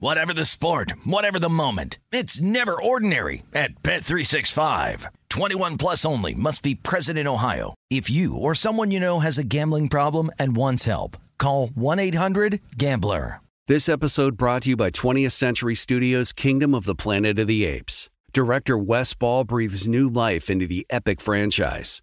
Whatever the sport, whatever the moment, it's never ordinary at Bet365. 21 plus only must be present in Ohio. If you or someone you know has a gambling problem and wants help, call 1-800-GAMBLER. This episode brought to you by 20th Century Studios' Kingdom of the Planet of the Apes. Director Wes Ball breathes new life into the epic franchise.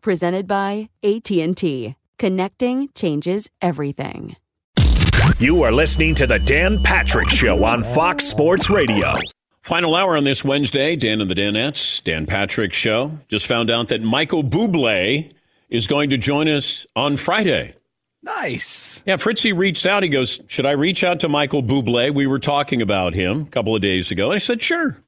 presented by AT&T. Connecting changes everything. You are listening to the Dan Patrick Show on Fox Sports Radio. Final hour on this Wednesday, Dan and the Danettes, Dan Patrick Show. Just found out that Michael Bublé is going to join us on Friday. Nice. Yeah, Fritzy reached out. He goes, Should I reach out to Michael Bublé? We were talking about him a couple of days ago. I said, Sure.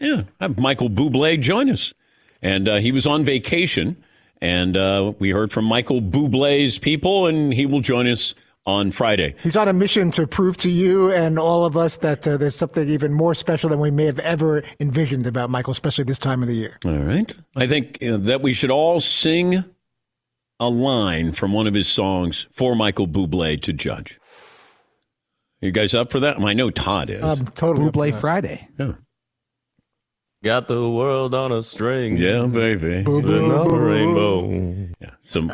Yeah, have Michael Bublé join us. And uh, he was on vacation. And uh, we heard from Michael Bublé's people, and he will join us on Friday. He's on a mission to prove to you and all of us that uh, there's something even more special than we may have ever envisioned about Michael, especially this time of the year. All right. I think uh, that we should all sing a line from one of his songs for Michael Bublé to judge. You guys up for that? I know Todd is. Um, totally. Bublé Friday. Yeah. Got the world on a string. Yeah, baby. Boo, boo, Another boo. rainbow. Yeah. So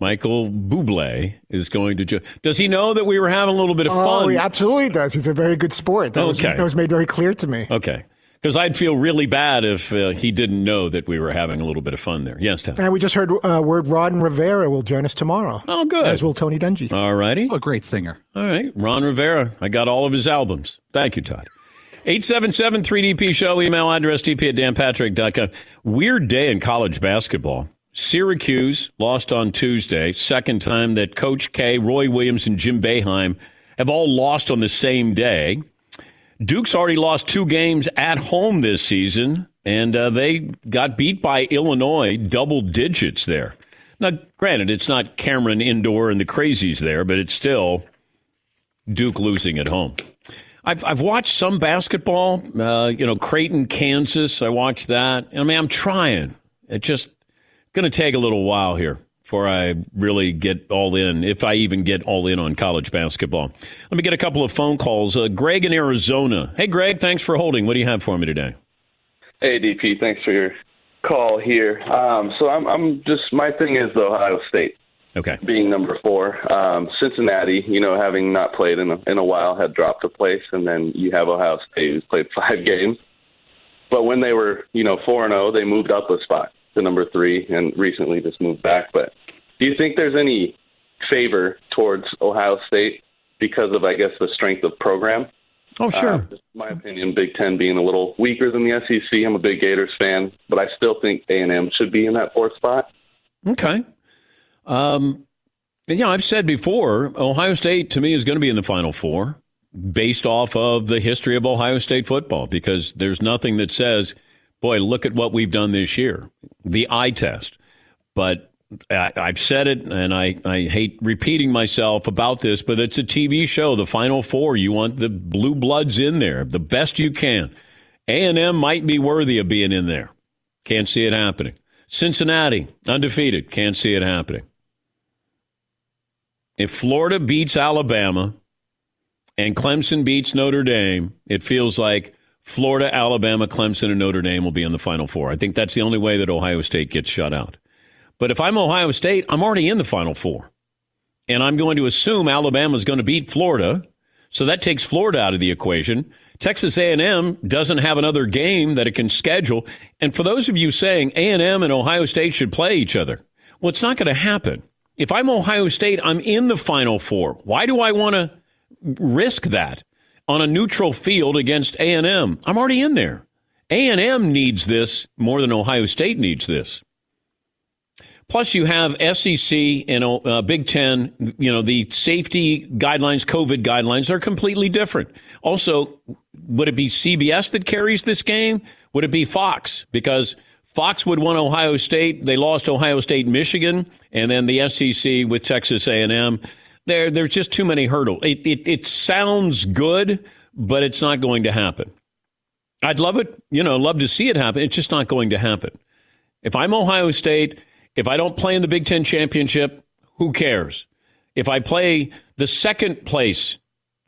Michael Bublé is going to judge. Does he know that we were having a little bit of fun? Oh, fun? he absolutely does. He's a very good sport. That, was, Okay. that was made very clear to me. Okay. Because I'd feel really bad if uh, he didn't know that we were having a little bit of fun there. Yes, Tom. And we just heard uh, word Ron Rivera will join us tomorrow. Oh, good. As will Tony Dungy. All righty. A great singer. All right. Ron Rivera. I got all of his albums. Thank you, Todd. 877 3DP Show, email address dp at danpatrick.com. Weird day in college basketball. Syracuse lost on Tuesday. Second time that Coach K, Roy Williams, and Jim Boeheim have all lost on the same day. Duke's already lost two games at home this season, and uh, they got beat by Illinois double digits there. Now, granted, it's not Cameron Indoor and the crazies there, but it's still Duke losing at home. I've, I've watched some basketball, uh, you know, Creighton, Kansas. I watched that. I mean, I'm trying. It just going to take a little while here before I really get all in, if I even get all in on college basketball. Let me get a couple of phone calls. Uh, Greg in Arizona. Hey, Greg, thanks for holding. What do you have for me today? Hey, DP, thanks for your call here. Um, so I'm, I'm just my thing is the Ohio State Okay. being number four. Um, Cincinnati, you know, having not played in a, in a while, had dropped a place, and then you have Ohio State who's played five games. But when they were, you know, four and zero, they moved up a spot to number three, and recently just moved back. But do you think there's any favor towards Ohio State because of, I guess, the strength of program? Oh, sure. Uh, my opinion, Big Ten being a little weaker than the SEC. I'm a big Gators fan, but I still think A and M should be in that fourth spot. Okay. Um, and, I've said before, Ohio State to me is going to be in the Final Four based off of the history of Ohio State football because there's nothing that says, boy, look at what we've done this year, the eye test. But I, I've said it, and I, I hate repeating myself about this, but it's a TV show, the Final Four. You want the blue bloods in there, the best you can. A&M might be worthy of being in there. Can't see it happening. Cincinnati, undefeated. Can't see it happening. If Florida beats Alabama and Clemson beats Notre Dame, it feels like Florida, Alabama, Clemson, and Notre Dame will be in the Final Four. I think that's the only way that Ohio State gets shut out. But if I'm Ohio State, I'm already in the Final Four. And I'm going to assume Alabama's going to beat Florida. So that takes Florida out of the equation. Texas A&M doesn't have another game that it can schedule. And for those of you saying A&M and Ohio State should play each other, well, it's not going to happen. If I'm Ohio State, I'm in the Final Four. Why do I want to risk that? on a neutral field against A&M. I'm already in there. A&M needs this more than Ohio State needs this. Plus, you have SEC and uh, Big Ten. You know the safety guidelines, COVID guidelines are completely different. Also, would it be CBS that carries this game? Would it be Fox? Because Fox won Ohio State. They lost Ohio State, Michigan, and then the SEC with Texas A&M. There, there's just too many hurdles. It, it, it sounds good, but it's not going to happen. I'd love it, you know, love to see it happen. It's just not going to happen. If I'm Ohio State, if I don't play in the Big Ten championship, who cares? If I play the second place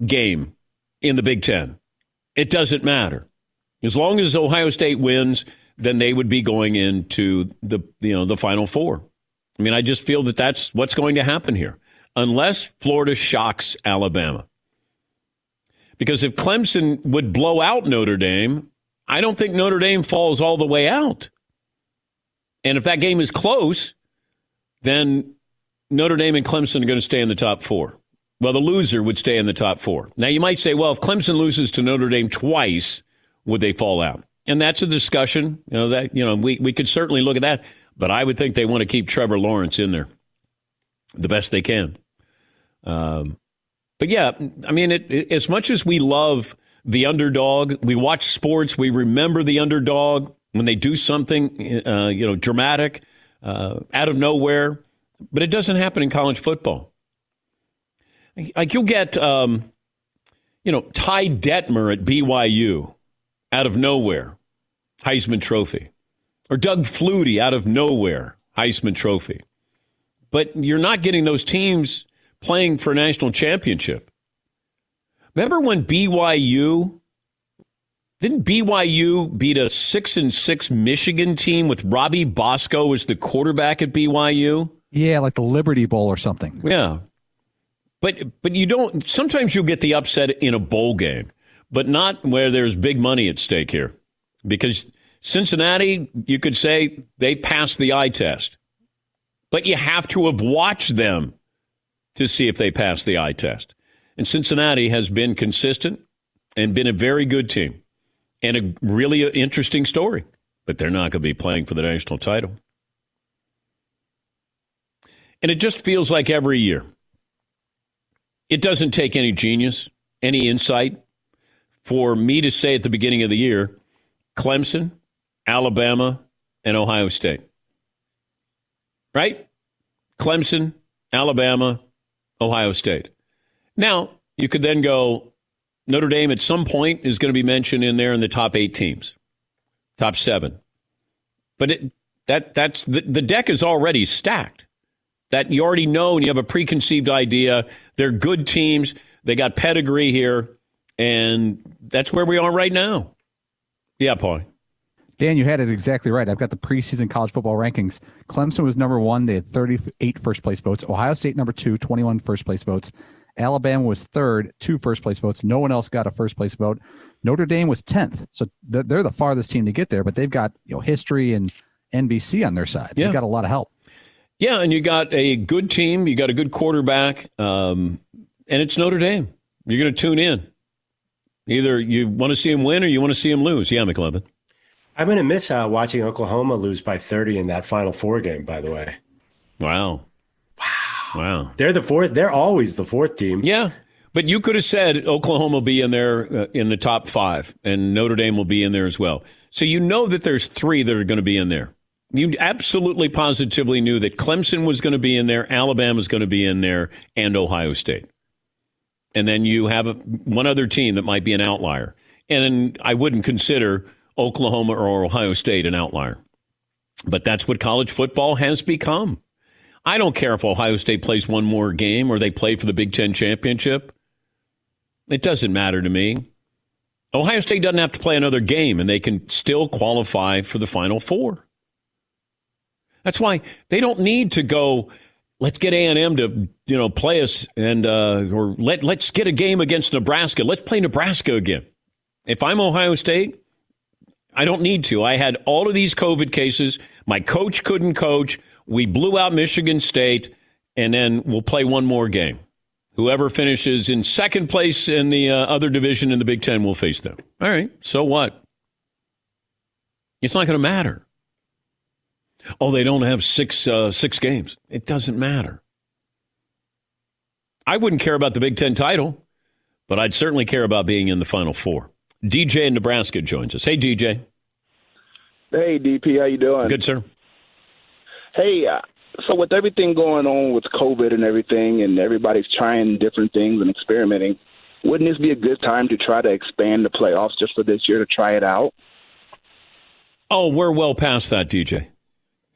game in the Big Ten, it doesn't matter. As long as Ohio State wins, then they would be going into the you know the Final Four. I mean, I just feel that that's what's going to happen here unless Florida shocks Alabama. Because if Clemson would blow out Notre Dame, I don't think Notre Dame falls all the way out. And if that game is close, then Notre Dame and Clemson are going to stay in the top four. Well, the loser would stay in the top four. Now, you might say, well, if Clemson loses to Notre Dame twice, would they fall out? And that's a discussion. You know that you know we we could certainly look at that, but I would think they want to keep Trevor Lawrence in there the best they can. Um, but yeah, I mean, it, it, as much as we love the underdog, we watch sports, we remember the underdog when they do something, uh, you know, dramatic, uh, out of nowhere. But it doesn't happen in college football. Like you'll get, um, you know, Ty Detmer at BYU out of nowhere, Heisman Trophy, or Doug Flutie out of nowhere, Heisman Trophy but you're not getting those teams playing for a national championship. Remember when BYU didn't BYU beat a six and six Michigan team with Robbie Bosco as the quarterback at BYU? Yeah, like the Liberty Bowl or something. Yeah. But but you don't sometimes you'll get the upset in a bowl game, but not where there's big money at stake here. Because Cincinnati, you could say they passed the eye test but you have to have watched them to see if they pass the eye test. And Cincinnati has been consistent and been a very good team and a really interesting story, but they're not going to be playing for the national title. And it just feels like every year. It doesn't take any genius, any insight for me to say at the beginning of the year Clemson, Alabama, and Ohio State right? Clemson, Alabama, Ohio State. Now, you could then go Notre Dame at some point is going to be mentioned in there in the top eight teams, top seven. But it, that that's the, the deck is already stacked. That you already know and you have a preconceived idea. They're good teams. They got pedigree here, and that's where we are right now. Yeah, Paul. Dan, you had it exactly right. I've got the preseason college football rankings. Clemson was number one. They had 38 first place votes. Ohio State, number two, 21 first place votes. Alabama was third, two first place votes. No one else got a first place vote. Notre Dame was 10th. So they're the farthest team to get there, but they've got you know history and NBC on their side. Yeah. They've got a lot of help. Yeah, and you got a good team. You got a good quarterback, um, and it's Notre Dame. You're going to tune in. Either you want to see him win or you want to see him lose. Yeah, McLovin. I'm going to miss uh, watching Oklahoma lose by 30 in that Final Four game. By the way. Wow. Wow. Wow. They're the fourth. They're always the fourth team. Yeah. But you could have said Oklahoma will be in there uh, in the top five, and Notre Dame will be in there as well. So you know that there's three that are going to be in there. You absolutely positively knew that Clemson was going to be in there, Alabama Alabama's going to be in there, and Ohio State. And then you have a, one other team that might be an outlier. And I wouldn't consider Oklahoma or Ohio State an outlier. But that's what college football has become. I don't care if Ohio State plays one more game or they play for the Big Ten championship. It doesn't matter to me. Ohio State doesn't have to play another game, and they can still qualify for the Final Four. That's why they don't need to go. Let's get A and M to you know play us, and uh, or let let's get a game against Nebraska. Let's play Nebraska again. If I'm Ohio State, I don't need to. I had all of these COVID cases. My coach couldn't coach. We blew out Michigan State, and then we'll play one more game. Whoever finishes in second place in the uh, other division in the Big Ten will face them. All right, so what? It's not going to matter. Oh, they don't have six uh, six games. It doesn't matter. I wouldn't care about the Big Ten title, but I'd certainly care about being in the Final Four. DJ in Nebraska joins us. Hey, DJ. Hey, DP. How you doing? Good, sir. Hey, uh, so with everything going on with COVID and everything, and everybody's trying different things and experimenting, wouldn't this be a good time to try to expand the playoffs just for this year to try it out? Oh, we're well past that, DJ.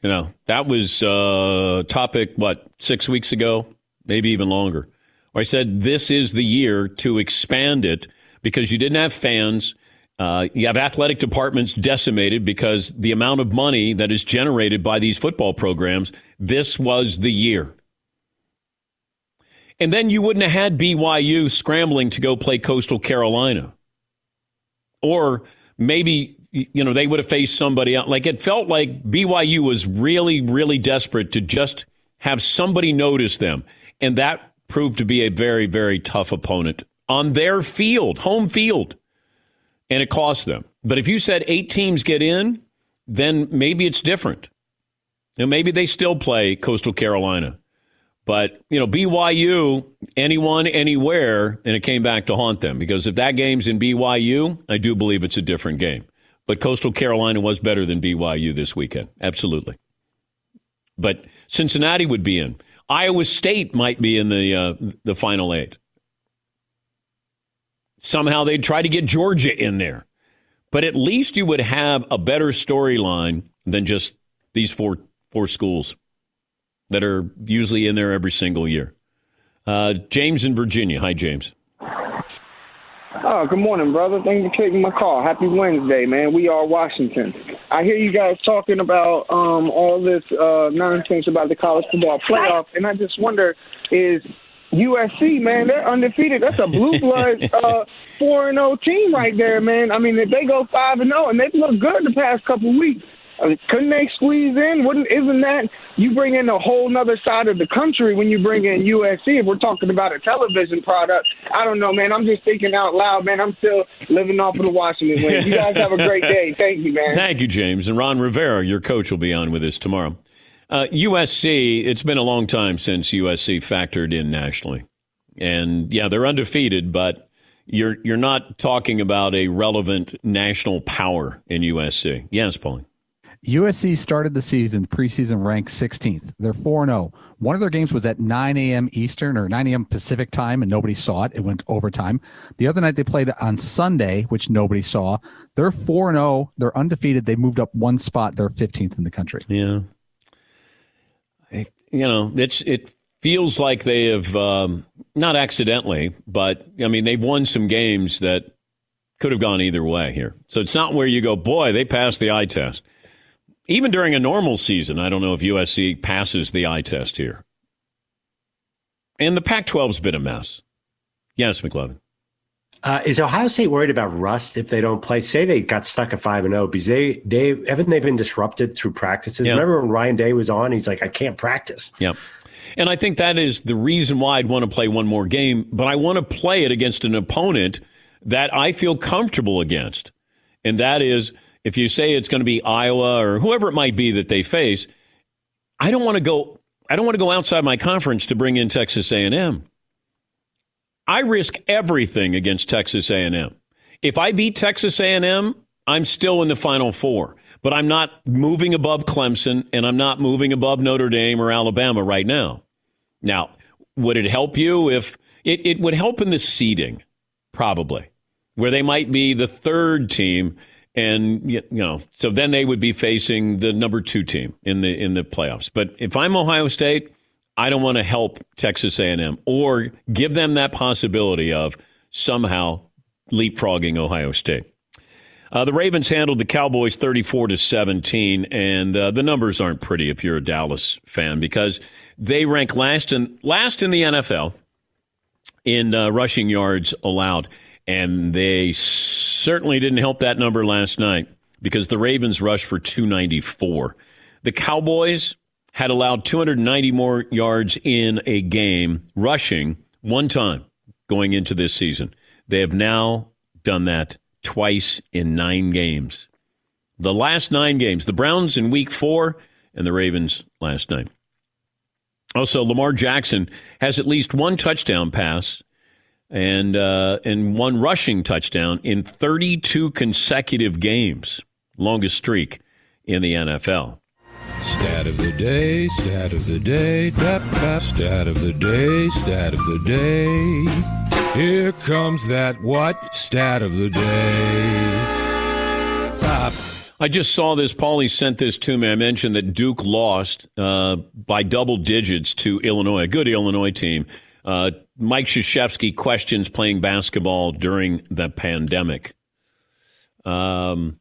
You know, that was a uh, topic, what, six weeks ago, maybe even longer. I said this is the year to expand it because you didn't have fans. Uh, you have athletic departments decimated because the amount of money that is generated by these football programs, this was the year. And then you wouldn't have had BYU scrambling to go play Coastal Carolina. Or maybe, you know, they would have faced somebody else. Like it felt like BYU was really, really desperate to just have somebody notice them. And that proved to be a very, very tough opponent on their field, home field and it cost them. But if you said eight teams get in, then maybe it's different. And maybe they still play Coastal Carolina. But, you know, BYU, anyone, anywhere, and it came back to haunt them because if that game's in BYU, I do believe it's a different game. But Coastal Carolina was better than BYU this weekend. Absolutely. But Cincinnati would be in. Iowa State might be in the uh, the final eight. Somehow they'd try to get Georgia in there. But at least you would have a better storyline than just these four four schools that are usually in there every single year. Uh, James in Virginia. Hi, James. Oh, good morning, brother. Thank you for taking my call. Happy Wednesday, man. We are Washington. I hear you guys talking about um, all this uh, nonsense about the college football playoff, and I just wonder is USC, man, they're undefeated. That's a blue blood uh, four and zero oh team right there, man. I mean, if they go five and zero, and they've looked good the past couple of weeks, couldn't they squeeze in? Wouldn't isn't that you bring in a whole nother side of the country when you bring in USC? If we're talking about a television product, I don't know, man. I'm just thinking out loud, man. I'm still living off of the Washington win. You guys have a great day. Thank you, man. Thank you, James. And Ron Rivera, your coach, will be on with us tomorrow. Uh, USC, it's been a long time since USC factored in nationally. And yeah, they're undefeated, but you're you're not talking about a relevant national power in USC. Yes, Pauline. USC started the season preseason ranked 16th. They're 4 0. One of their games was at 9 a.m. Eastern or 9 a.m. Pacific time, and nobody saw it. It went overtime. The other night they played on Sunday, which nobody saw. They're 4 0. They're undefeated. They moved up one spot. They're 15th in the country. Yeah you know, it's it feels like they have um, not accidentally, but I mean they've won some games that could have gone either way here. So it's not where you go, boy, they passed the eye test. Even during a normal season, I don't know if USC passes the eye test here. And the Pac 12's been a mess. Yes, McLovin. Uh, is Ohio State worried about rust if they don't play? Say they got stuck at five and zero oh, because they they haven't they been disrupted through practices. Remember when Ryan Day was on? He's like, I can't practice. Yeah. And I think that is the reason why I'd want to play one more game, but I want to play it against an opponent that I feel comfortable against. And that is if you say it's going to be Iowa or whoever it might be that they face, I don't want to go I don't want to go outside my conference to bring in Texas A&M. I risk everything against Texas A&M. If I beat Texas A&M, I'm still in the Final Four, but I'm not moving above Clemson and I'm not moving above Notre Dame or Alabama right now. Now, would it help you if it, it would help in the seeding, probably, where they might be the third team, and you know, so then they would be facing the number two team in the in the playoffs. But if I'm Ohio State, I don't want to help Texas A&M or give them that possibility of somehow leapfrogging Ohio State. Uh, the Ravens handled the Cowboys 34 to 17, and uh, the numbers aren't pretty if you're a Dallas fan because they rank last in last in the NFL in uh, rushing yards allowed, and they certainly didn't help that number last night because the Ravens rushed for 294. The Cowboys had allowed 290 more yards in a game rushing one time going into this season. They have now done that twice in nine games. The last nine games, the Browns in week four and the Ravens last night. Also, Lamar Jackson has at least one touchdown pass and uh, and one rushing touchdown in 32 consecutive games, longest streak in the NFL. Stat of the day, stat of the day, da, da, stat of the day, stat of the day. Here comes that what? Stat of the day. I just saw this. Paulie sent this to me. I mentioned that Duke lost uh, by double digits to Illinois, a good Illinois team. Uh, Mike Krzyzewski questions playing basketball during the pandemic. Um,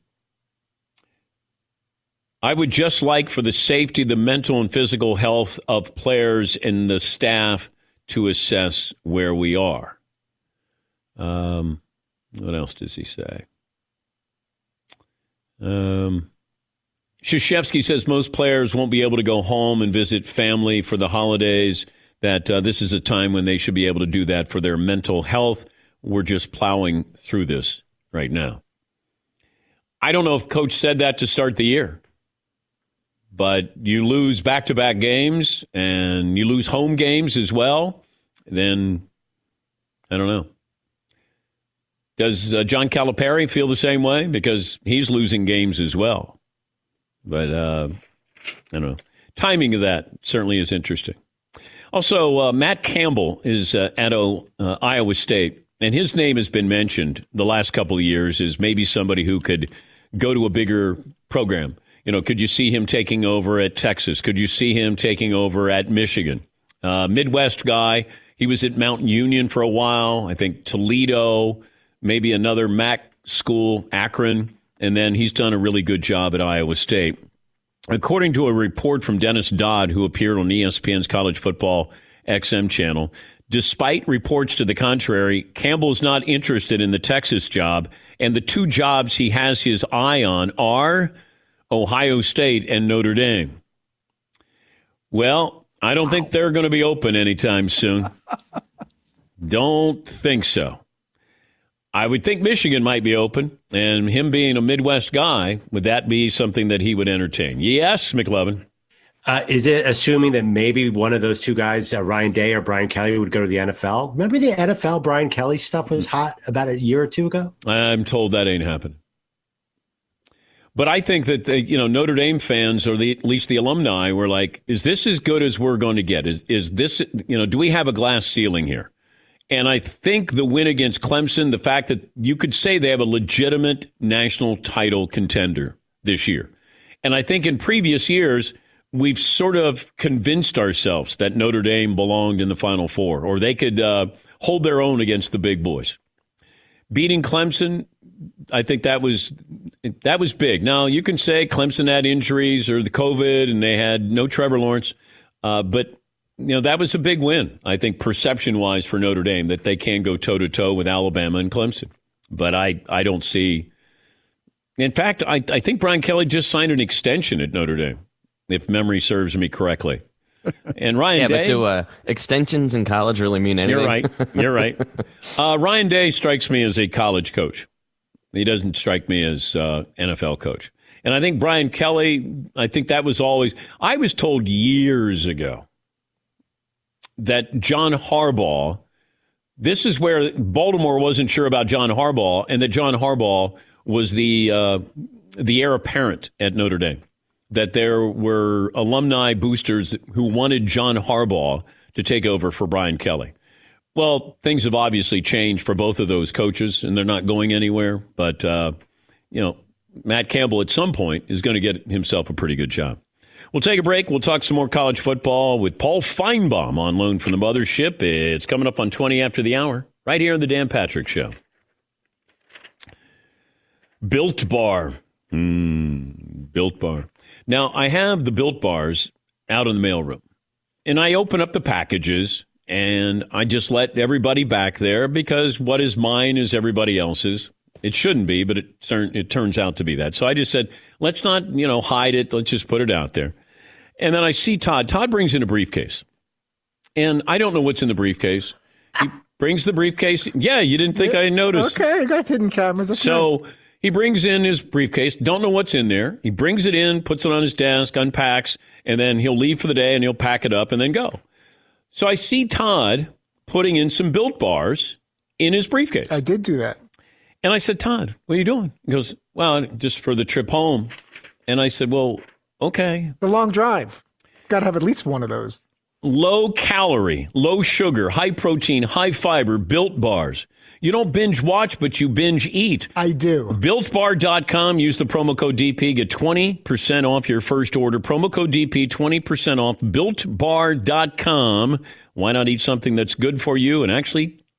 I would just like for the safety, the mental and physical health of players and the staff to assess where we are. Um, what else does he say? Um, Krzyzewski says most players won't be able to go home and visit family for the holidays. That uh, this is a time when they should be able to do that for their mental health. We're just plowing through this right now. I don't know if coach said that to start the year, but you lose back to back games and you lose home games as well. Then I don't know. Does uh, John Calipari feel the same way? Because he's losing games as well. But uh, I don't know. Timing of that certainly is interesting. Also, uh, Matt Campbell is uh, at o, uh, Iowa State, and his name has been mentioned the last couple of years as maybe somebody who could go to a bigger program. You know, could you see him taking over at Texas? Could you see him taking over at Michigan? Uh, Midwest guy. He was at Mount Union for a while. I think Toledo maybe another MAC school, Akron, and then he's done a really good job at Iowa State. According to a report from Dennis Dodd, who appeared on ESPN's College Football XM channel, despite reports to the contrary, Campbell is not interested in the Texas job, and the two jobs he has his eye on are Ohio State and Notre Dame. Well, I don't think they're going to be open anytime soon. don't think so. I would think Michigan might be open, and him being a Midwest guy, would that be something that he would entertain? Yes, McLovin. Uh, is it assuming that maybe one of those two guys, uh, Ryan Day or Brian Kelly, would go to the NFL? Remember the NFL Brian Kelly stuff was hot about a year or two ago? I'm told that ain't happened. But I think that the, you know Notre Dame fans, or the, at least the alumni, were like, "Is this as good as we're going to get? Is is this you know? Do we have a glass ceiling here?" And I think the win against Clemson, the fact that you could say they have a legitimate national title contender this year. And I think in previous years, we've sort of convinced ourselves that Notre Dame belonged in the Final Four or they could uh, hold their own against the big boys. Beating Clemson, I think that was that was big. Now you can say Clemson had injuries or the COVID and they had no Trevor Lawrence, uh, but you know, that was a big win, I think, perception wise for Notre Dame that they can go toe to toe with Alabama and Clemson. But I, I don't see. In fact, I, I think Brian Kelly just signed an extension at Notre Dame, if memory serves me correctly. And Ryan yeah, Day. but do uh, extensions in college really mean anything? You're right. You're right. Uh, Ryan Day strikes me as a college coach. He doesn't strike me as uh, NFL coach. And I think Brian Kelly, I think that was always, I was told years ago that John Harbaugh, this is where Baltimore wasn't sure about John Harbaugh, and that John Harbaugh was the uh, the heir apparent at Notre Dame. That there were alumni boosters who wanted John Harbaugh to take over for Brian Kelly. Well, things have obviously changed for both of those coaches, and they're not going anywhere. But uh, you know, Matt Campbell at some point is going to get himself a pretty good job. We'll take a break. We'll talk some more college football with Paul Finebaum on loan from the mothership. It's coming up on 20 after the hour, right here on the Dan Patrick Show. Built Bar. Mm, built Bar. Now, I have the Built Bars out in the mailroom, and I open up the packages and I just let everybody back there because what is mine is everybody else's. It shouldn't be, but it, it turns out to be that. So I just said, let's not, you know, hide it. Let's just put it out there. And then I see Todd. Todd brings in a briefcase. And I don't know what's in the briefcase. He brings the briefcase. Yeah, you didn't think I noticed. Okay, I got hidden cameras. That's So nice. he brings in his briefcase. Don't know what's in there. He brings it in, puts it on his desk, unpacks, and then he'll leave for the day and he'll pack it up and then go. So I see Todd putting in some built bars in his briefcase. I did do that. And I said, Todd, what are you doing? He goes, Well, just for the trip home. And I said, Well, okay. The long drive. Got to have at least one of those. Low calorie, low sugar, high protein, high fiber, built bars. You don't binge watch, but you binge eat. I do. BuiltBar.com. Use the promo code DP. Get 20% off your first order. Promo code DP, 20% off. BuiltBar.com. Why not eat something that's good for you and actually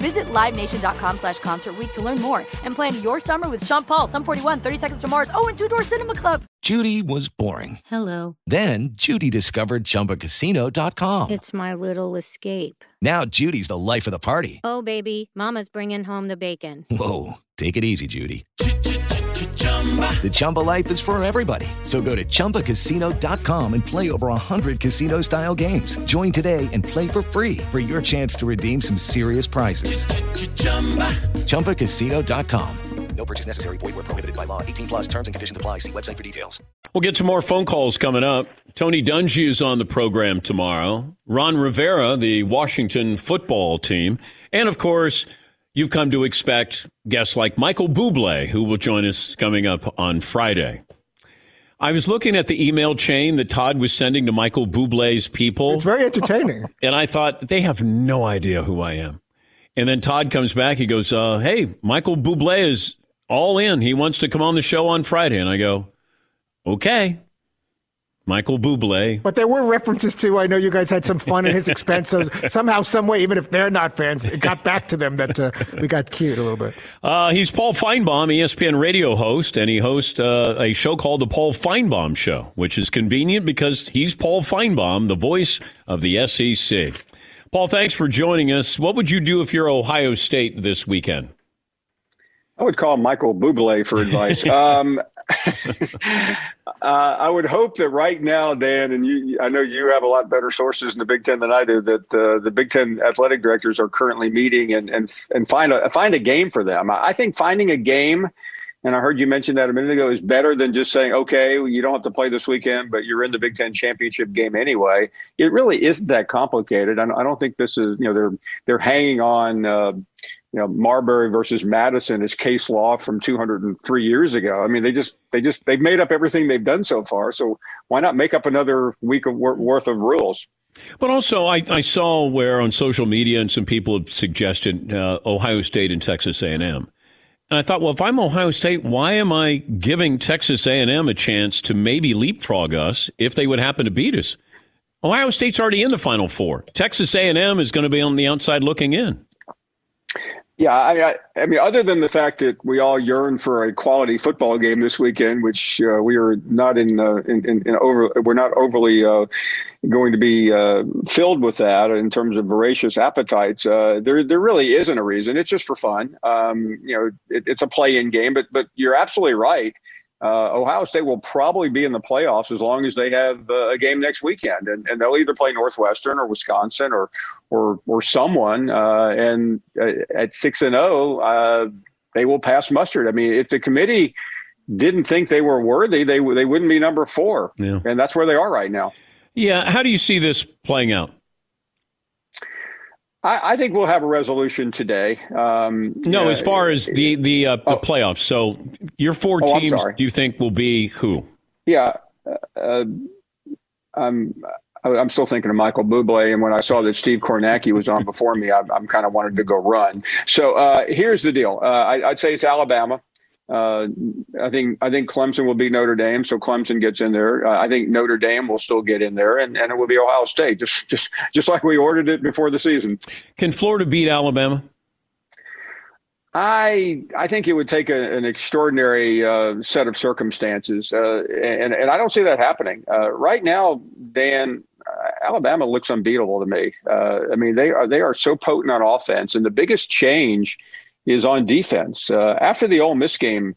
Visit LiveNation.com slash Concert Week to learn more and plan your summer with Sean Paul, Sum 41, 30 Seconds to Mars, oh, and Two Door Cinema Club. Judy was boring. Hello. Then Judy discovered ChumbaCasino.com. It's my little escape. Now Judy's the life of the party. Oh, baby, Mama's bringing home the bacon. Whoa, take it easy, Judy. The Chumba life is for everybody. So go to ChumbaCasino.com and play over 100 casino style games. Join today and play for free for your chance to redeem some serious prizes. ChumbaCasino.com. No purchase necessary. Void where prohibited by law. 18 plus terms and conditions apply. See website for details. We'll get some more phone calls coming up. Tony Dungy is on the program tomorrow. Ron Rivera, the Washington football team. And of course, you've come to expect guests like Michael Bublé, who will join us coming up on Friday. I was looking at the email chain that Todd was sending to Michael Bublé's people. It's very entertaining. and I thought, they have no idea who I am. And then Todd comes back. He goes, uh, Hey, Michael Bublé is all in. He wants to come on the show on Friday. And I go, Okay. Michael Bublé. But there were references to. I know you guys had some fun at his expense. So somehow, some way, even if they're not fans, it got back to them that uh, we got cute a little bit. Uh, he's Paul Finebaum, ESPN radio host, and he hosts uh, a show called The Paul Finebaum Show, which is convenient because he's Paul Finebaum, the voice of the SEC. Paul, thanks for joining us. What would you do if you're Ohio State this weekend? I would call Michael Bublé for advice. um, uh, I would hope that right now, Dan, and you, I know you have a lot better sources in the Big Ten than I do. That uh, the Big Ten athletic directors are currently meeting and and and find a find a game for them. I think finding a game and I heard you mention that a minute ago, is better than just saying, okay, you don't have to play this weekend, but you're in the Big Ten championship game anyway. It really isn't that complicated. I don't think this is, you know, they're they're hanging on. Uh, you know Marbury versus Madison is case law from 203 years ago. I mean, they just they just they've made up everything they've done so far. So why not make up another week of worth of rules? But also, I, I saw where on social media and some people have suggested uh, Ohio State and Texas A&M, and I thought, well, if I'm Ohio State, why am I giving Texas A&M a chance to maybe leapfrog us if they would happen to beat us? Ohio State's already in the Final Four. Texas A&M is going to be on the outside looking in. Yeah, I, I, mean, other than the fact that we all yearn for a quality football game this weekend, which uh, we are not in, uh, in, in, in, over, we're not overly uh, going to be uh, filled with that in terms of voracious appetites. Uh, there, there really isn't a reason. It's just for fun. Um, you know, it, it's a play-in game, but but you're absolutely right uh, Ohio State will probably be in the playoffs as long as they have a game next weekend, and, and they'll either play Northwestern or Wisconsin or or or someone. Uh, and uh, at six and zero, oh, uh, they will pass mustard. I mean, if the committee didn't think they were worthy, they they wouldn't be number four, yeah. and that's where they are right now. Yeah, how do you see this playing out? I, I, think we'll have a resolution today. Um, no, uh, as far as the the, uh, the oh. playoffs. So your four oh, teams, do you think will be who? Yeah, uh, I'm. I'm still thinking of Michael Bublé, and when I saw that Steve Kornacki was on before me, I, am kind of wanted to go run. So uh, here's the deal: uh, I, would say it's Alabama. Uh, I think I think Clemson will beat Notre Dame, so Clemson gets in there. Uh, I think Notre Dame will still get in there, and, and it will be Ohio State, just just just like we ordered it before the season. Can Florida beat Alabama? I I think it would take a, an extraordinary uh, set of circumstances, uh, and and I don't see that happening uh, right now. Dan, Alabama looks unbeatable to me. I mean, they are they are so potent on offense, and the biggest change is on defense. Uh, after the Ole Miss game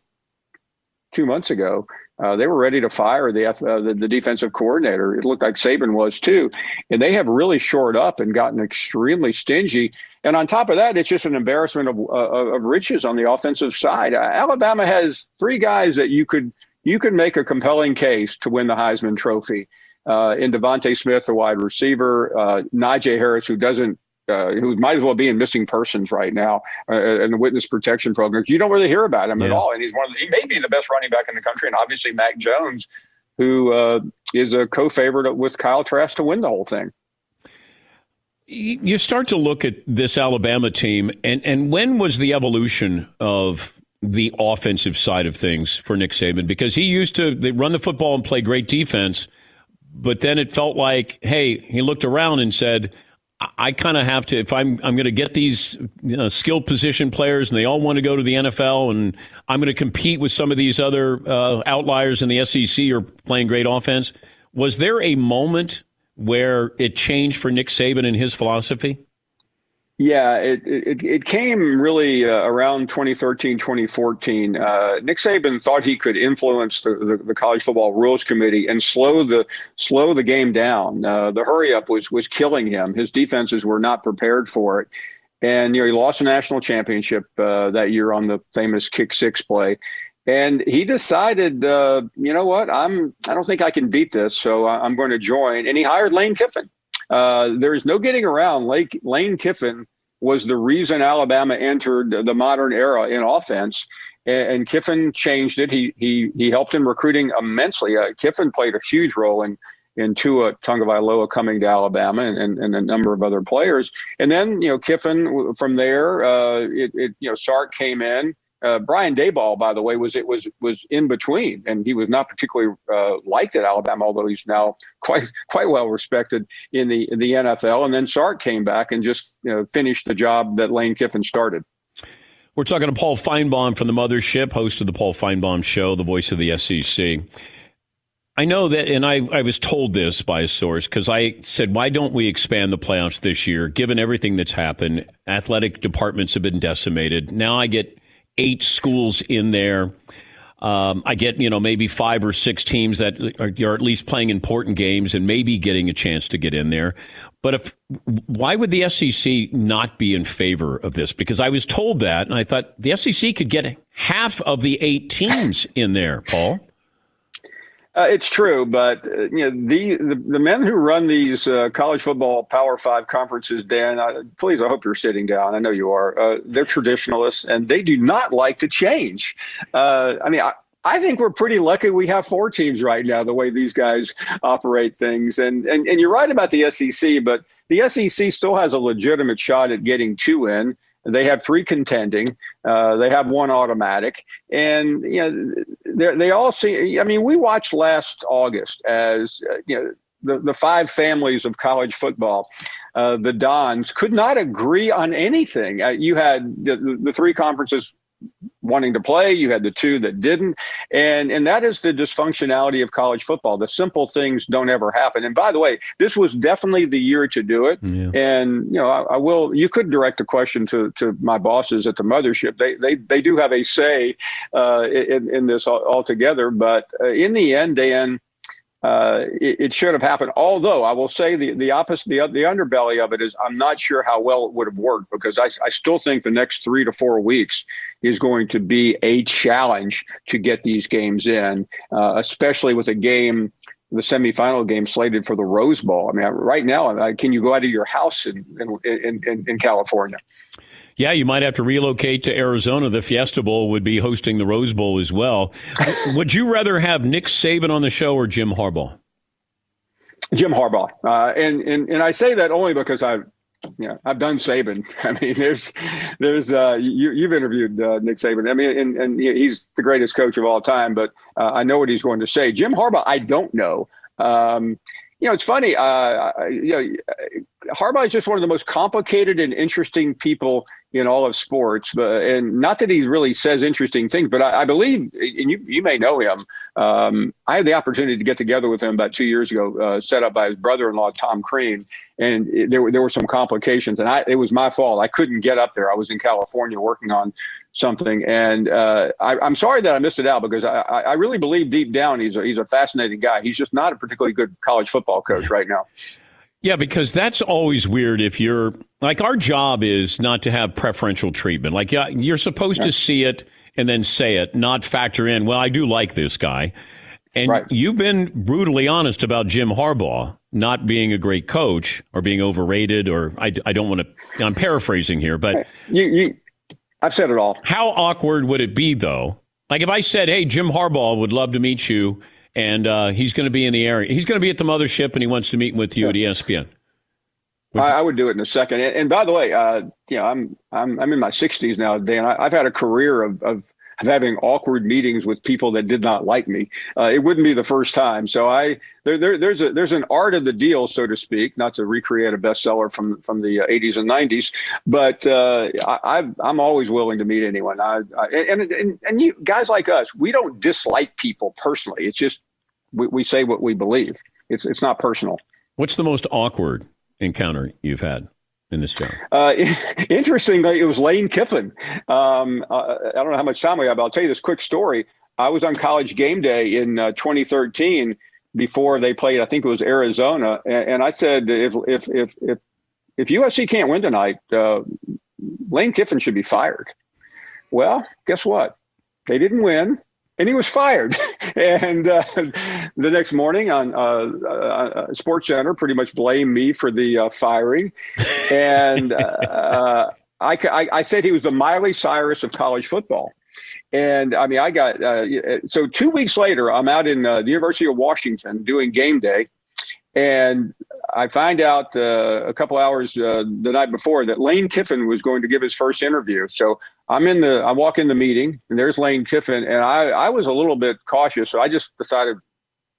two months ago, uh, they were ready to fire the, uh, the, the defensive coordinator. It looked like Saban was too, and they have really shored up and gotten extremely stingy. And on top of that, it's just an embarrassment of uh, of riches on the offensive side. Uh, Alabama has three guys that you could you could make a compelling case to win the Heisman Trophy. Uh, in DeVonta Smith, the wide receiver, uh, Najee Harris, who doesn't uh, who might as well be in missing persons right now uh, in the witness protection programs. You don't really hear about him yeah. at all, and he's one of the, he may be the best running back in the country, and obviously Mac Jones, who uh, is a co-favorite with Kyle Trask to win the whole thing. You start to look at this Alabama team, and and when was the evolution of the offensive side of things for Nick Saban? Because he used to they run the football and play great defense, but then it felt like, hey, he looked around and said I kind of have to if I'm I'm going to get these you know, skilled position players and they all want to go to the NFL and I'm going to compete with some of these other uh, outliers in the SEC or playing great offense. Was there a moment where it changed for Nick Saban and his philosophy? Yeah, it, it, it came really uh, around 2013, 2014. Uh, Nick Saban thought he could influence the, the, the, college football rules committee and slow the slow the game down. Uh, the hurry up was was killing him. His defenses were not prepared for it, and you know he lost a national championship uh, that year on the famous kick six play. And he decided, uh, you know what? I'm. I don't think I can beat this, so I'm going to join. And he hired Lane Kiffin. Uh, there's no getting around. Lake, Lane Kiffin was the reason Alabama entered the modern era in offense. And, Kiffin changed it. He he he helped in recruiting immensely. Uh, Kiffin played a huge role in in Tua Tagovailoa coming to Alabama and, and, and, a number of other players. And then you know Kiffin from there, uh, it, it you know Sark came in uh, Brian Daboll, by the way, was it was was in between, and he was not particularly uh, liked at Alabama, although he's now quite quite well respected in the in the NFL. And then Sark came back and just you know, finished the job that Lane Kiffin started. We're talking to Paul Finebaum from the Mothership, host of the Paul Finebaum Show, the voice of the SEC. I know that, and I, I was told this by a source because I said, why don't we expand the playoffs this year, given everything that's happened? Athletic departments have been decimated. Now I get eight schools in there. Um, I get, you know, maybe five or six teams that are, are, at least playing important games and maybe getting a chance to get in there. But if why would the SEC not be in favor of this? Because I was told that, and I thought the SEC could get half of the eight teams in there, Paul. Uh, it's true, but uh, you know the, the, the men who run these uh, college football Power Five conferences, Dan. I, please, I hope you're sitting down. I know you are. Uh, they're traditionalists, and they do not like to change. Uh, I mean, I, I think we're pretty lucky we have four teams right now, the way these guys operate things. And, and, and you're right about the SEC, but the SEC still has a legitimate shot at getting two in. They have three contending. Uh, they have one automatic, and you know they all see. I mean, we watched last August as uh, you know the, the five families of college football, uh, the Dons, could not agree on anything. Uh, you had the, the, three conferences wanting to play. You had the two that didn't, and and that is the dysfunctionality of college football. The simple things don't ever happen. And by the way, this was definitely the year to do it. Yeah. And you know, I, I, will. You could direct a question to to my bosses at the mothership. They they they do have a say uh, in in this altogether. But uh, in the end, Dan uh, it, it, should have happened. Although I will say the the opposite, the the underbelly of it is I'm not sure how well it would have worked because I, I still think the next three to four weeks is going to be a challenge to get these games in, uh, especially with a game. The semifinal game slated for the Rose Bowl. I mean, right now, can you go out of your house in in, in, in California? Yeah, you might have to relocate to Arizona. The Fiesta Bowl would be hosting the Rose Bowl as well. would you rather have Nick Saban on the show or Jim Harbaugh? Jim Harbaugh, uh, and and and I say that only because I've you know, I've done Saban. I mean, there's, there's, uh, you, have interviewed uh, Nick Saban. I mean, and, and he's the greatest coach of all time. But uh, I know what he's going to say. Jim Harbaugh, I don't know. Um, you know, it's funny. Uh, you know, Harbaugh is just one of the most complicated and interesting people in all of sports. But and not that he really says interesting things, but I, I believe, and you you may know him. Um, I had the opportunity to get together with him about two years ago, uh, set up by his brother-in-law Tom Crean, and it, there were there were some complications, and I it was my fault. I couldn't get up there. I was in California working on something, and uh, I, am sorry that I missed it out because I, I really believe deep down he's a, he's a fascinating guy. He's just not a particularly good college football coach right now. Yeah, because that's always weird if you're like our job is not to have preferential treatment. Like yeah, you're supposed yeah. to see it and then say it, not factor in, well, I do like this guy. And right. you've been brutally honest about Jim Harbaugh not being a great coach or being overrated, or I, I don't want to, I'm paraphrasing here, but. You, you, I've said it all. How awkward would it be, though? Like if I said, hey, Jim Harbaugh would love to meet you and uh, he's going to be in the area. He's going to be at the mothership, and he wants to meet with you yeah. at ESPN. Would I, I, would do it in a second. And, and by the way, uh, you know, I'm I'm I'm in my 60s now, Dan. I, have had a career of, of of having awkward meetings with people that did not like me. Uh, it wouldn't be the first time. So I there, there, there's a there's an art of the deal, so to speak, not to recreate a bestseller from from the 80s uh, and 90s, but uh, I, I'm always willing to meet anyone. I, I and, and and you guys like us, we don't dislike people personally. It's just we, we say what we believe. It's it's not personal. What's the most awkward encounter you've had? In this job? Uh, interestingly, it was Lane Kiffin. Um, uh, I don't know how much time we have, but I'll tell you this quick story. I was on college game day in uh, 2013 before they played, I think it was Arizona. And, and I said, if, if, if, if, if USC can't win tonight, uh, Lane Kiffin should be fired. Well, guess what? They didn't win and he was fired. and uh, the next morning on uh, uh, Sports Center, pretty much blamed me for the uh, firing. And uh, I, I, said he was the Miley Cyrus of college football. And I mean, I got uh, so two weeks later, I'm out in the University of Washington doing game day. And I find out uh, a couple hours uh, the night before that Lane Kiffin was going to give his first interview. So I'm in the, I walk in the meeting and there's Lane Kiffin, and I, I was a little bit cautious, so I just decided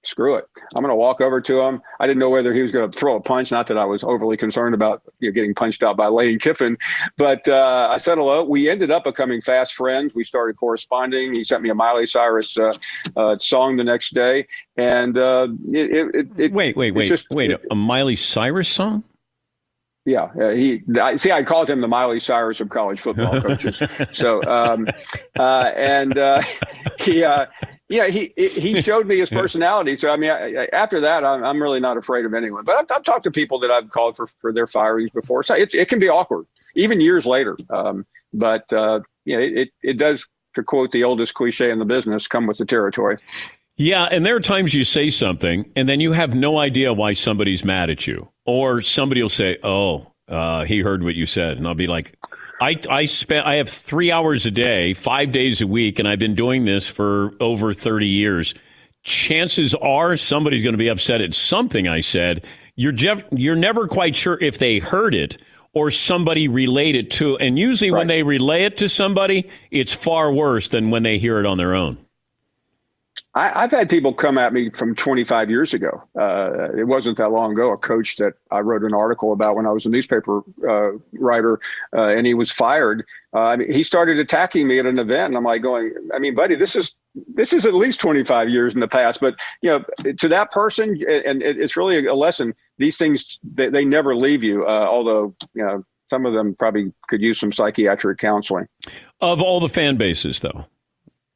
screw it. I'm going to walk over to him. I didn't know whether he was going to throw a punch. Not that I was overly concerned about you know, getting punched out by Lane Kiffin, but uh, I said hello. We ended up becoming fast friends. We started corresponding. He sent me a Miley Cyrus uh, uh, song the next day, and uh, it, it, it, wait, wait, wait, just, wait, a Miley Cyrus song. Yeah, uh, he. I see. I called him the Miley Cyrus of college football coaches. so, um, uh, and uh, he, uh, yeah, he he showed me his personality. So, I mean, I, I, after that, I'm, I'm really not afraid of anyone. But I've, I've, talked to people that I've called for for their firings before. So it it can be awkward, even years later. Um, but uh, you know, it it does to quote the oldest cliche in the business, come with the territory. Yeah, and there are times you say something and then you have no idea why somebody's mad at you, or somebody will say, "Oh, uh, he heard what you said," and I'll be like, "I I spent I have three hours a day, five days a week, and I've been doing this for over thirty years. Chances are somebody's going to be upset at something I said. You're Jeff, you're never quite sure if they heard it." Or somebody relate it to, and usually when they relay it to somebody, it's far worse than when they hear it on their own. I, have had people come at me from 25 years ago. Uh, it wasn't that long ago. A coach that I wrote an article about when I was a newspaper uh, writer, uh, and he was fired. Uh, I mean, he started attacking me at an event, and I'm like, going, I mean, buddy, this is this is at least 25 years in the past. But you know, to that person, and it's really a lesson. These things they, they never leave you. Uh, although you know, some of them probably could use some psychiatric counseling. Of all the fan bases, though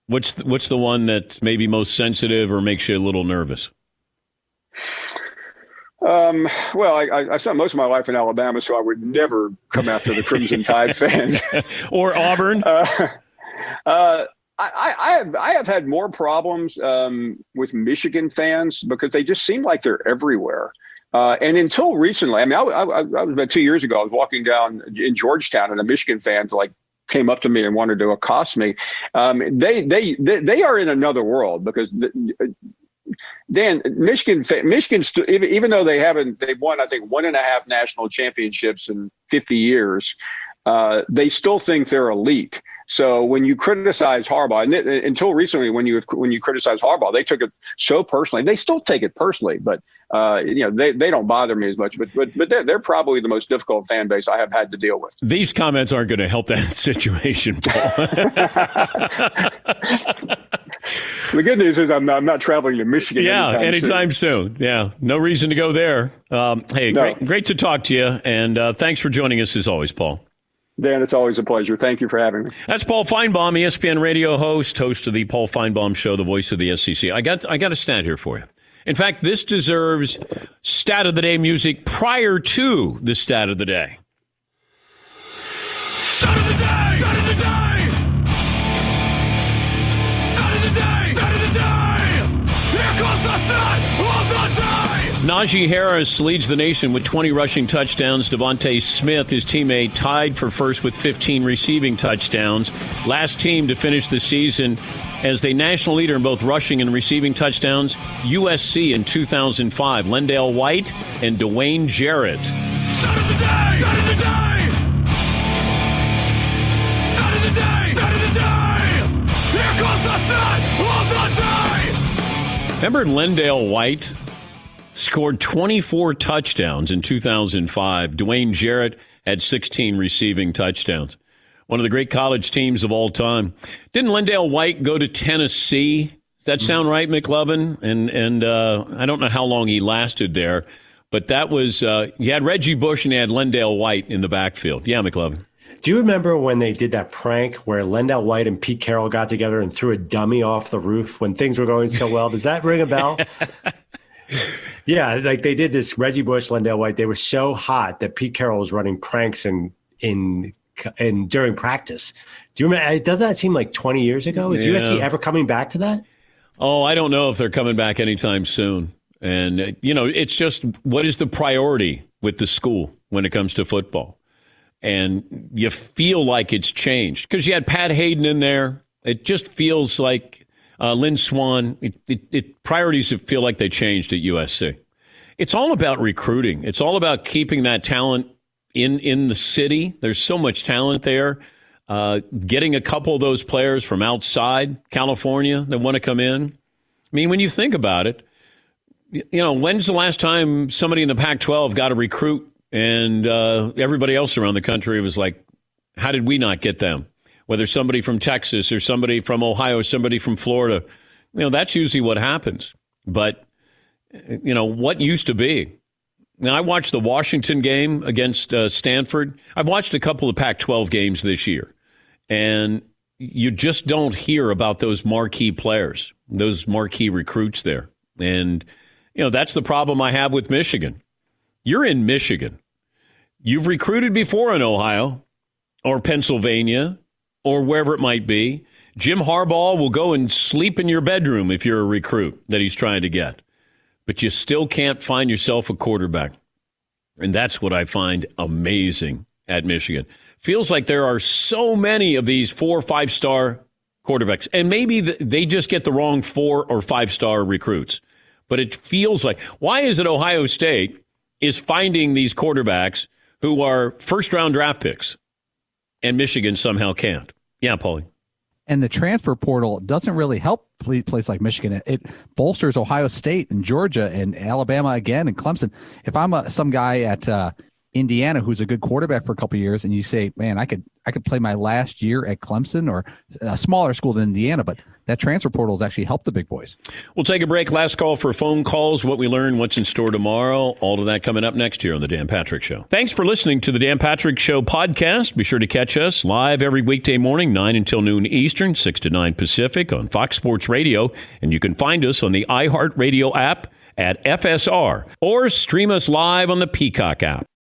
What's the, what's the one that's maybe most sensitive or makes you a little nervous? Um, well, I, I, spent most of my life in Alabama, so I would never come after the Crimson Tide fans or Auburn. Uh, uh, I, I, have I have had more problems um, with Michigan fans because they just seem like they're everywhere. Uh, and until recently, I mean, I, I, I, was about two years ago. I was walking down in Georgetown, and a Michigan fan like came up to me and wanted to accost me. Um, they, they, they they are in another world because the, Dan Michigan Michigan even though they haven't they've won I think one and a half national championships in 50 years, uh, they still think they're elite. So when you criticize Harbaugh, and th- until recently, when you when you criticize Harbaugh, they took it so personally. They still take it personally, but uh, you know they, they don't bother me as much. But but but they're, they're probably the most difficult fan base I have had to deal with. These comments aren't going to help that situation, Paul. the good news is I'm not, I'm not traveling to Michigan. Yeah, anytime, anytime soon. soon. Yeah, no reason to go there. Um, hey, no. great great to talk to you, and uh, thanks for joining us as always, Paul. Dan, it's always a pleasure. Thank you for having me. That's Paul Finebaum, ESPN radio host, host of the Paul Finebaum Show, the voice of the SEC. I got I got a stat here for you. In fact, this deserves stat of the day music prior to the stat of the day. Najee Harris leads the nation with 20 rushing touchdowns. DeVonta Smith, his teammate, tied for first with 15 receiving touchdowns. Last team to finish the season as the national leader in both rushing and receiving touchdowns, USC in 2005. LenDale White and Dwayne Jarrett. Start of the day! Start of the day! Start of the day! Start of the day! Here comes the start of the day! Remember LenDale White? Scored 24 touchdowns in 2005. Dwayne Jarrett had 16 receiving touchdowns. One of the great college teams of all time. Didn't LenDale White go to Tennessee? Does that sound right, McLovin? And and uh, I don't know how long he lasted there, but that was uh, you had Reggie Bush and you had LenDale White in the backfield. Yeah, McLovin. Do you remember when they did that prank where LenDale White and Pete Carroll got together and threw a dummy off the roof when things were going so well? Does that ring a bell? yeah, like they did this Reggie Bush, LenDale White. They were so hot that Pete Carroll was running pranks in in in during practice. Do you remember? Doesn't that seem like twenty years ago? Is yeah. USC ever coming back to that? Oh, I don't know if they're coming back anytime soon. And uh, you know, it's just what is the priority with the school when it comes to football? And you feel like it's changed because you had Pat Haden in there. It just feels like uh, Lynn Swann, it, it, it, priorities feel like they changed at USC. It's all about recruiting. It's all about keeping that talent in in the city. There's so much talent there. Uh, getting a couple of those players from outside California that want to come in. I mean, when you think about it, you know, when's the last time somebody in the Pac-12 got a recruit and uh, everybody else around the country was like, "How did we not get them?" Whether somebody from Texas or somebody from Ohio, somebody from Florida. You know, that's usually what happens. But, you know, what used to be. Now, I watched the Washington game against uh, Stanford. I've watched a couple of Pac 12 games this year, and you just don't hear about those marquee players, those marquee recruits there. And, you know, that's the problem I have with Michigan. You're in Michigan. You've recruited before in Ohio or Pennsylvania or wherever it might be. Jim Harbaugh will go and sleep in your bedroom if you're a recruit that he's trying to get, but you still can't find yourself a quarterback. And that's what I find amazing at Michigan. Feels like there are so many of these four or five star quarterbacks, and maybe they just get the wrong four or five star recruits. But it feels like why is it Ohio State is finding these quarterbacks who are first round draft picks, and Michigan somehow can't? Yeah, Paulie. And the transfer portal doesn't really help places like Michigan. It bolsters Ohio State and Georgia and Alabama again and Clemson. If I'm a, some guy at uh, Indiana who's a good quarterback for a couple years, and you say, "Man, I could I could play my last year at Clemson or a smaller school than Indiana," but that transfer portal has actually helped the big boys. We'll take a break. Last call for phone calls. What we learn, what's in store tomorrow. All of that coming up next year on the Dan Patrick Show. Thanks for listening to the Dan Patrick Show podcast. Be sure to catch us live every weekday morning, nine until noon Eastern, six to nine Pacific on Fox Sports Radio, and you can find us on the iHeartRadio app at FSR or stream us live on the Peacock app.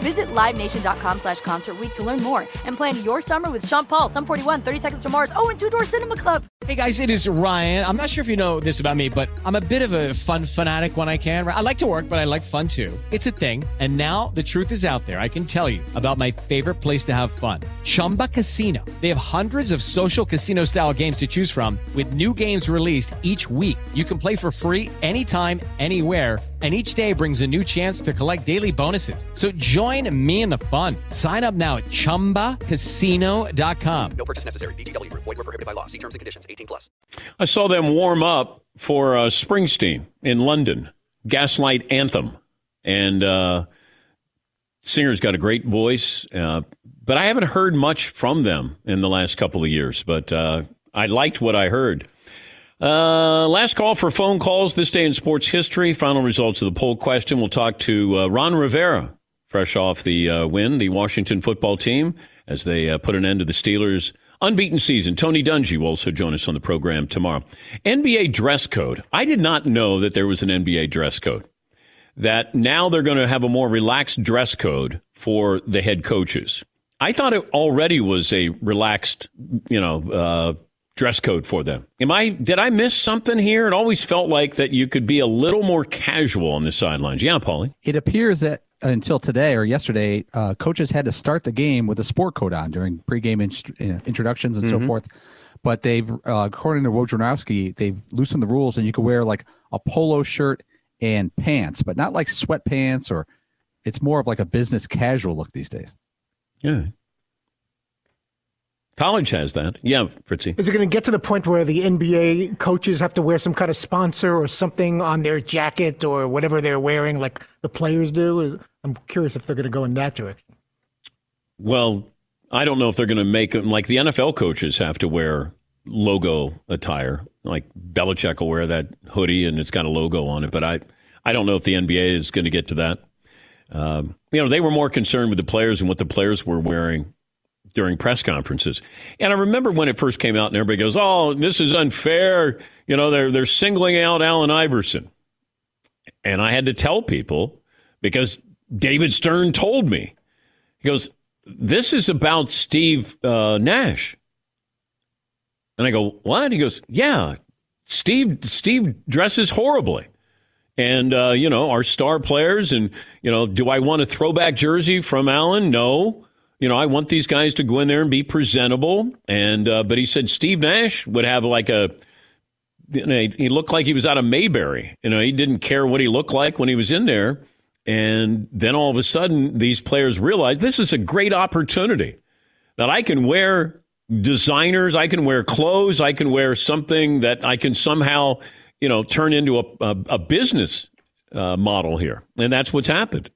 Visit LiveNation.com slash Concert to learn more and plan your summer with Sean Paul, Sum 41, 30 Seconds to Mars, oh, and Two Door Cinema Club. Hey guys, it is Ryan. I'm not sure if you know this about me, but I'm a bit of a fun fanatic when I can. I like to work, but I like fun too. It's a thing. And now the truth is out there. I can tell you about my favorite place to have fun. Chumba Casino. They have hundreds of social casino style games to choose from with new games released each week. You can play for free anytime, anywhere and each day brings a new chance to collect daily bonuses. So join me in the fun. Sign up now at ChumbaCasino.com. No purchase necessary. VGW. Void were prohibited by law. See terms and conditions. 18 plus. I saw them warm up for uh, Springsteen in London. Gaslight Anthem. And uh, singer's got a great voice, uh, but I haven't heard much from them in the last couple of years. But uh, I liked what I heard. Uh, last call for phone calls this day in sports history. Final results of the poll question. We'll talk to uh, Ron Rivera, fresh off the uh, win, the Washington football team, as they uh, put an end to the Steelers' unbeaten season. Tony Dungy will also join us on the program tomorrow. NBA dress code. I did not know that there was an NBA dress code. That now they're going to have a more relaxed dress code for the head coaches. I thought it already was a relaxed, you know, uh, dress code for them. Am I did I miss something here? It always felt like that you could be a little more casual on the sidelines. Yeah, Paulie. It appears that until today or yesterday, uh, coaches had to start the game with a sport coat on during pregame in, uh, introductions and mm-hmm. so forth. But they've, uh, according to Wojnarowski, they've loosened the rules, and you can wear like a polo shirt and pants, but not like sweatpants or. It's more of like a business casual look these days. Yeah, College has that. Yeah, Fritzy. Is it going to get to the point where the NBA coaches have to wear some kind of sponsor or something on their jacket or whatever they're wearing, like the players do? I'm curious if they're going to go in that direction. Well, I don't know if they're going to make them like the NFL coaches have to wear logo attire. Like Belichick will wear that hoodie and it's got a logo on it, but I, I don't know if the NBA is going to get to that. Um, you know, they were more concerned with the players and what the players were wearing during press conferences. And I remember when it first came out and everybody goes, "Oh, this is unfair." You know, they're they're singling out Allen Iverson. And I had to tell people because David Stern told me. He goes, This is about Steve uh, Nash. And I go, What? He goes, Yeah, Steve, Steve dresses horribly. And, uh, you know, our star players, and, you know, do I want a throwback jersey from Allen? No. You know, I want these guys to go in there and be presentable. And, uh, but he said Steve Nash would have like a, you know, he looked like he was out of Mayberry. You know, he didn't care what he looked like when he was in there. And then all of a sudden, these players realize this is a great opportunity that I can wear designers, I can wear clothes, I can wear something that I can somehow, you know, turn into a, a, a business uh, model here. And that's what's happened.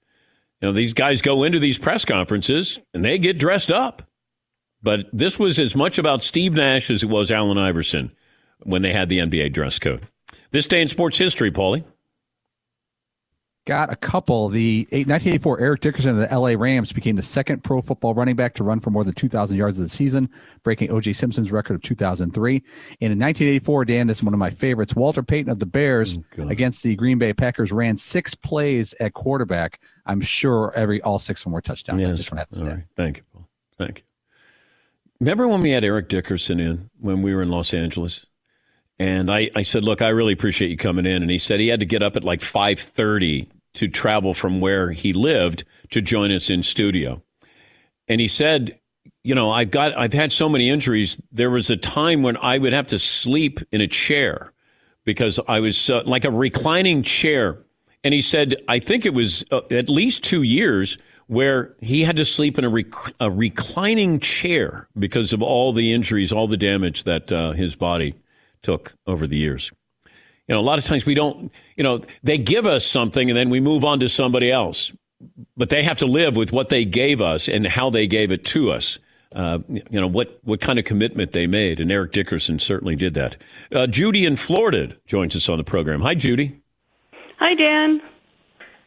You know, these guys go into these press conferences and they get dressed up. But this was as much about Steve Nash as it was Allen Iverson when they had the NBA dress code. This day in sports history, Paulie. Got a couple. The 1984 Eric Dickerson of the LA Rams became the second pro football running back to run for more than 2,000 yards of the season, breaking O.J. Simpson's record of 2003. And in 1984, Dan, this is one of my favorites. Walter Payton of the Bears oh, against the Green Bay Packers ran six plays at quarterback. I'm sure every all six of them were touchdowns. Yes. I just want to say. Thank you, Paul. Thank you. Remember when we had Eric Dickerson in when we were in Los Angeles? And I, I said, look, I really appreciate you coming in. And he said he had to get up at like 5.30 to travel from where he lived to join us in studio. And he said, you know, I've got, I've had so many injuries. There was a time when I would have to sleep in a chair because I was uh, like a reclining chair. And he said, I think it was uh, at least two years where he had to sleep in a, rec- a reclining chair because of all the injuries, all the damage that uh, his body took over the years. You know, a lot of times we don't, you know, they give us something and then we move on to somebody else. But they have to live with what they gave us and how they gave it to us. Uh, you know, what, what kind of commitment they made. And Eric Dickerson certainly did that. Uh, Judy in Florida joins us on the program. Hi, Judy. Hi, Dan.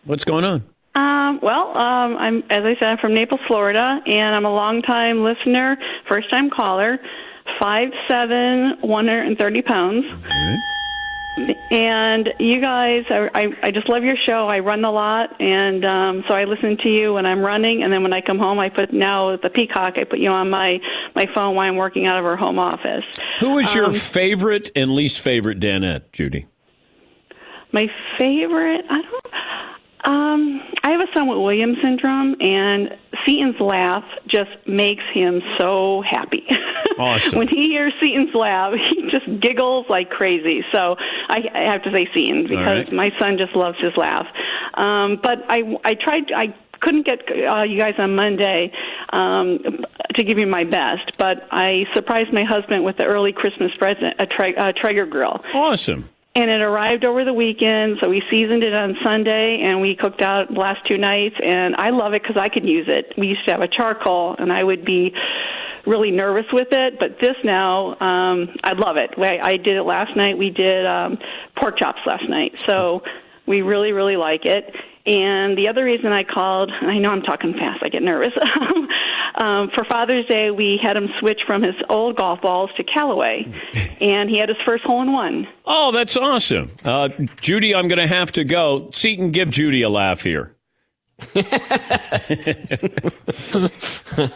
What's going on? Um, well, um, I'm as I said, I'm from Naples, Florida, and I'm a longtime listener, first time caller five seven, one hundred and thirty pounds. And you guys, I, I I just love your show. I run a lot, and um, so I listen to you when I'm running, and then when I come home, I put now the Peacock. I put you on my my phone while I'm working out of our home office. Who is your Um, favorite and least favorite Danette, Judy? My favorite, I don't. Um, I have a son with Williams syndrome, and Seton's laugh just makes him so happy. Awesome. when he hears Seton's laugh, he just giggles like crazy. So I, I have to say Seton because right. my son just loves his laugh. Um, but I, I tried. I couldn't get uh, you guys on Monday um, to give you my best, but I surprised my husband with the early Christmas present, a, tre- a Traeger grill. Awesome. And it arrived over the weekend, so we seasoned it on Sunday, and we cooked out the last two nights. And I love it because I can use it. We used to have a charcoal, and I would be really nervous with it, but this now, um, I love it. I, I did it last night. We did um, pork chops last night, so we really, really like it. And the other reason I called, I know I'm talking fast, I get nervous. um, for Father's Day, we had him switch from his old golf balls to Callaway, and he had his first hole in one. Oh, that's awesome. Uh, Judy, I'm going to have to go. Seton, give Judy a laugh here.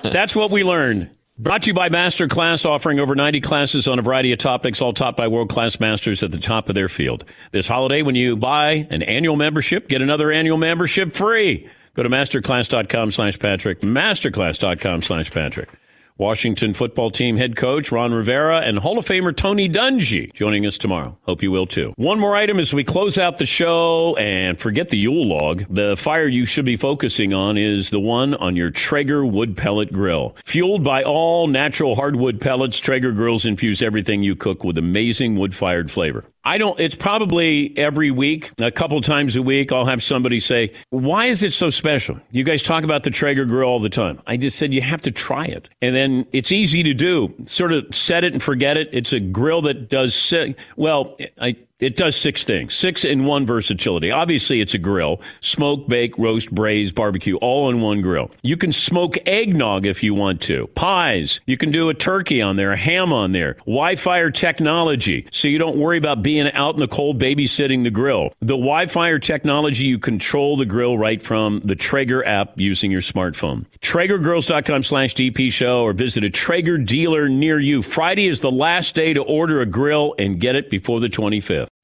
That's what we learned. Brought to you by Masterclass, offering over 90 classes on a variety of topics, all taught by world class masters at the top of their field. This holiday, when you buy an annual membership, get another annual membership free. Go to masterclass.com slash Patrick, masterclass.com slash Patrick. Washington football team head coach Ron Rivera and Hall of Famer Tony Dungy joining us tomorrow. Hope you will too. One more item as we close out the show and forget the Yule log. The fire you should be focusing on is the one on your Traeger wood pellet grill. Fueled by all natural hardwood pellets, Traeger grills infuse everything you cook with amazing wood fired flavor. I don't, it's probably every week, a couple times a week, I'll have somebody say, Why is it so special? You guys talk about the Traeger grill all the time. I just said, You have to try it. And then it's easy to do. Sort of set it and forget it. It's a grill that does, well, I, It does six things, six in one versatility. Obviously, it's a grill smoke, bake, roast, braise, barbecue, all in one grill. You can smoke eggnog if you want to, pies. You can do a turkey on there, a ham on there, Wi Fi technology, so you don't worry about being out in the cold babysitting the grill. The Wi Fi technology, you control the grill right from the Traeger app using your smartphone. TraegerGrills.com slash DP show or visit a Traeger dealer near you. Friday is the last day to order a grill and get it before the 25th.